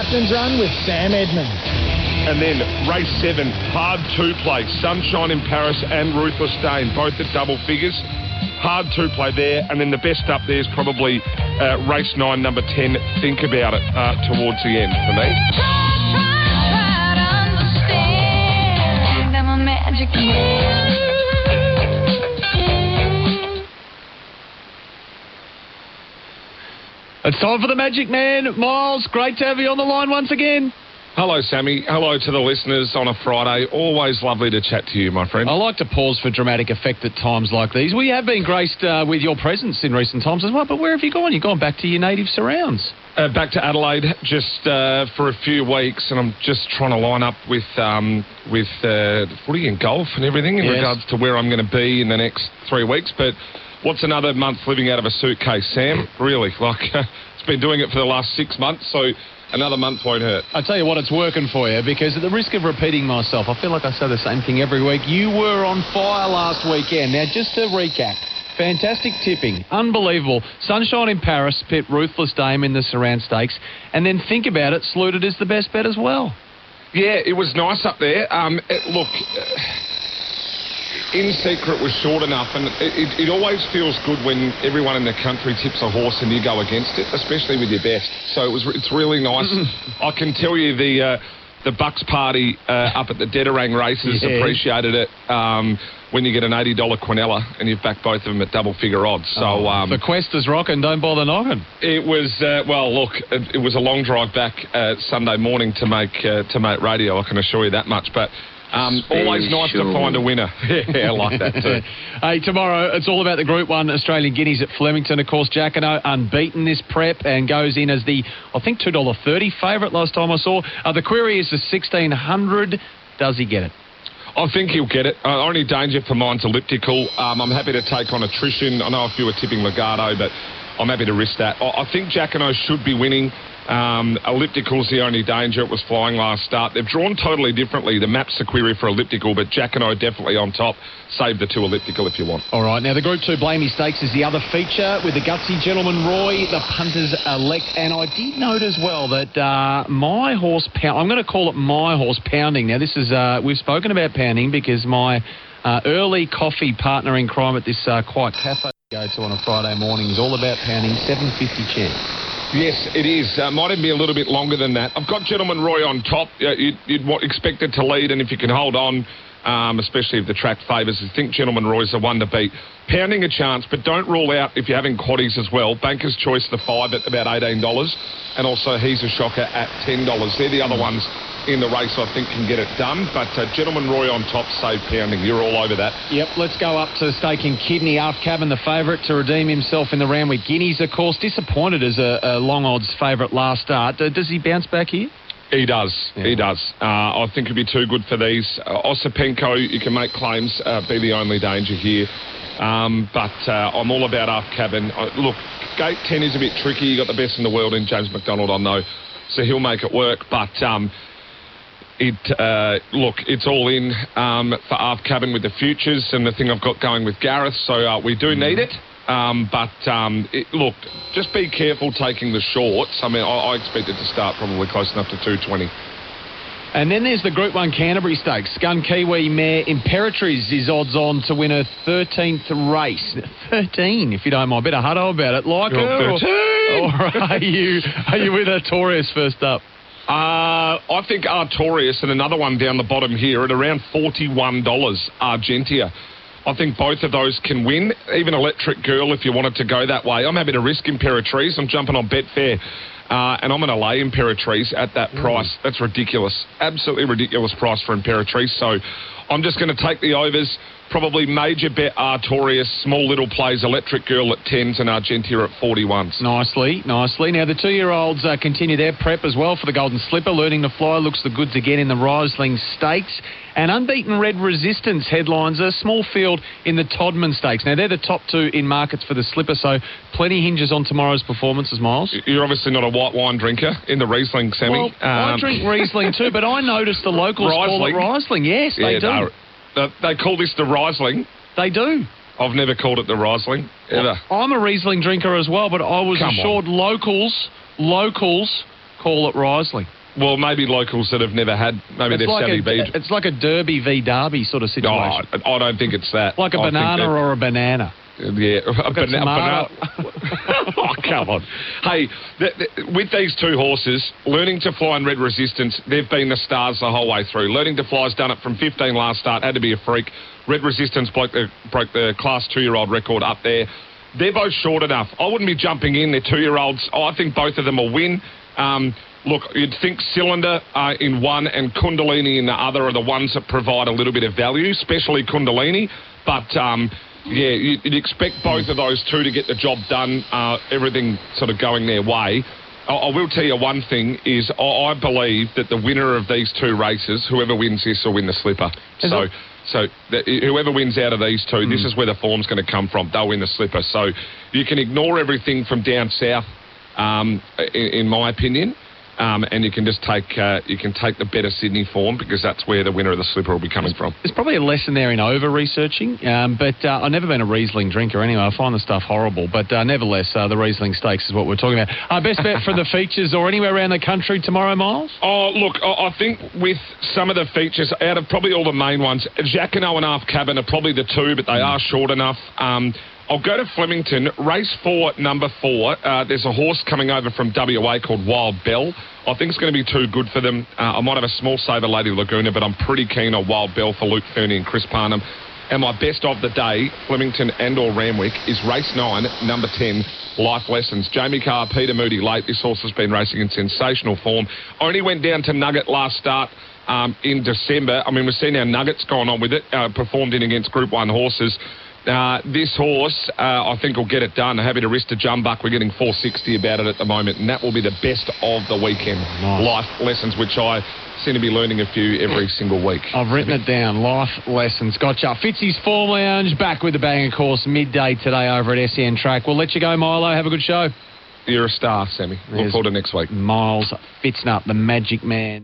Captain's Run with Sam Edmonds. And then race seven, hard two play. Sunshine in Paris and Ruthless Dane, both at double figures. Hard two play there. And then the best up there is probably uh, race nine, number 10. Think about it uh, towards the end for me. It's time for the Magic Man. Miles, great to have you on the line once again. Hello, Sammy. Hello to the listeners on a Friday. Always lovely to chat to you, my friend. I like to pause for dramatic effect at times like these. We have been graced uh, with your presence in recent times as well, but where have you gone? You've gone back to your native surrounds. Uh, back to Adelaide just uh, for a few weeks, and I'm just trying to line up with um, with uh, footy and golf and everything in Yes. regards to where I'm going to be in the next three weeks. But what's another month living out of a suitcase, Sam? Really, like it's been doing it for the last six months, so another month won't hurt. I tell you what, it's working for you because at the risk of repeating myself, I feel like I say the same thing every week. You were on fire last weekend. Now, just to recap. Fantastic tipping. Unbelievable. Sunshine in Paris, pit Ruthless Dame in the Surround Stakes. And then think about it, Sluted is the best bet as well. Yeah, it was nice up there. Um, it, look, uh, in secret was short enough, and it, it, it always feels good when everyone in the country tips a horse and you go against it, especially with your best. So it was. It's really nice. I can tell you the. Uh, the Bucks party uh, up at the Dederang races Yeah. appreciated it um, when you get an $80 Quinella and you've backed both of them at double figure odds. So um, the quest is rocking, don't bother knocking. it was uh, well. Look, it, it was a long drive back uh, Sunday morning to make uh, to make radio. I can assure you that much. But um, always nice to find a winner. yeah, I like that too. Hey, tomorrow it's all about the Group 1 Australian Guineas at Flemington. Of course, Jacquino unbeaten this prep and goes in as the, I think, $2.30 favourite last time I saw. Uh, the query is the 1600 Does he get it? I think he'll get it. Uh, only danger for mine's elliptical. Um, I'm happy to take on attrition. I know a few are tipping Legato, but I'm happy to risk that. I, I think Jacquino should be winning. Um, elliptical's the only danger. It was flying last start. They've drawn totally differently. The map's a query for elliptical, but Jacquino definitely on top. Save the two elliptical if you want. All right, now the Group 2 Blamey Stakes is the other feature with the gutsy gentleman Roy, the punters elect. And I did note as well that uh, my horse pound, I'm going to call it my horse pounding. Now, this is, uh, we've spoken about pounding because my uh, early coffee partner in crime at this uh, quiet cafe I go to on a Friday morning is all about pounding 750 chance. Yes, it is. Uh, might even be a little bit longer than that. I've got Gentleman Roy on top. Uh, you'd you'd expect it to lead, and if you can hold on, um, especially if the track favours, I think Gentleman Roy's the one to beat. Pounding a chance, but don't rule out if you're having quaddies as well. Banker's Choice, the five at about $18, and also He's a Shocker at $10. They're the other ones in the race I think can get it done, but uh, Gentleman Roy on top, save pounding. You're all over that. Yep, let's go up to staking Kidney. Alf Cabin, the favourite, to redeem himself in the Randwick Guineas, of course. Disappointed as a, a long odds favourite last start. Uh, does he bounce back here? He does. He does. Uh, I think it'd be too good for these. Uh, Osipenko, you can make claims, uh, be the only danger here. Um, but uh, I'm all about Arf Cabin. Uh, look, gate 10 is a bit tricky. you got the best in the world in James McDonald, I know. So he'll make it work. But um, it uh, look, it's all in um, for Arf Cabin with the futures and the thing I've got going with Gareth. So uh, we do need it. Um, but um, it, look, just be careful taking the shorts. I mean, I, I expect it to start probably close enough to 220. And then there's the Group 1 Canterbury Stakes. Gun Kiwi mare Imperatriz is odds on to win her 13th race. 13, if you don't mind. Bit of hutto about it. Like You're her? 13. Or are you, are you with Artorius first up? Uh, I think Artorius and another one down the bottom here at around $41, Argentia. I think both of those can win. Even Electric Girl, if you wanted to go that way. I'm happy to risk Imperatriz. I'm jumping on Betfair. Uh, and I'm going to lay Imperatriz at that price. That's ridiculous. Absolutely ridiculous price for Imperatriz. So I'm just going to take the overs. Probably major bet Artorius, small little plays, Electric Girl at 10s and Argentia at 41s. Nicely, nicely. Now, the two year olds uh, continue their prep as well for the Golden Slipper. Learning to fly looks the goods again in the Riesling Stakes. And Unbeaten Red Resistance headlines a small field in the Todman Stakes. Now, they're the top two in markets for the Slipper, so plenty hinges on tomorrow's performances, Miles. You're obviously not a white wine drinker in the Riesling, Sammy. Well, I Um, drink Riesling too, but I noticed the locals call it Riesling. Yes, they yeah, do. no, they, they call this the Riesling. They do. I've never called it the Riesling, ever. I'm a Riesling drinker as well, but I was Come on. assured locals, locals call it Riesling. Well, maybe locals that have never had, maybe It's they're like, savvy a, beach. it's like a Derby v Derby sort of situation. I I don't think it's that. like a I banana or a banana. Yeah, a bana- banana. oh, come on. Hey, th- th- with these two horses, learning to fly in red resistance, they've been the stars the whole way through. Learning to fly's done it from 15 last start, had to be a freak. Red resistance broke the, broke the class two-year-old record up there. They're both short enough. I wouldn't be jumping in. They're two-year-olds. I think both of them will win. Um, look, you'd think Cylinder uh, in one and Kundalini in the other are the ones that provide a little bit of value, especially Kundalini. But um, yeah, you- you'd expect both of those two to get the job done. Uh, everything sort of going their way. I, I will tell you one thing: is I, I believe that the winner of these two races, whoever wins this, will win the slipper. Is so. it- So the, whoever wins out of these two, this is where the form's going to come from. They'll win the slipper. So you can ignore everything from down south, um, in, in my opinion, um, and you can just take uh, you can take the better Sydney form because that's where the winner of the slipper will be coming from. There's probably a lesson there in over researching, um, but uh, I've never been a Riesling drinker anyway. I find the stuff horrible, but uh, nevertheless, uh, the Riesling Stakes is what we're talking about. Uh, best bet for the features or anywhere around the country tomorrow, Miles? Oh, look, I, I think with some of the features, out of probably all the main ones, Jack and Owen Half Cabin are probably the two, but they are short enough. Um, I'll go to Flemington. Race four, number four. Uh, there's a horse coming over from WA called Wild Bell. I think it's going to be too good for them. Uh, I might have a small saver Lady Laguna, but I'm pretty keen on Wild Bell for Luke Fernie and Chris Parnham. And my best of the day, Flemington and or Randwick, is race nine, number 10, Life Lessons. Jamie Kah, Peter Moody late. This horse has been racing in sensational form. Only went down to Nugget last start um, in December. I mean, we've seen our Nuggets going on with it, uh, performed in against Group 1 horses. Uh, this horse, uh, I think, will get it done. Happy to risk to Jumbuck. We're getting 460 about it at the moment, and that will be the best of the weekend. Nice. Life lessons, which I seem to be learning a few every single week. I've written it down. Life lessons. Gotcha. Fitzy's Form Lounge back with the bang of course midday today over at SEN Track. We'll let you go, Milo. Have a good show. You're a star, Sammy. Look There's- forward to next week. Miles Pfitzner, the magic man.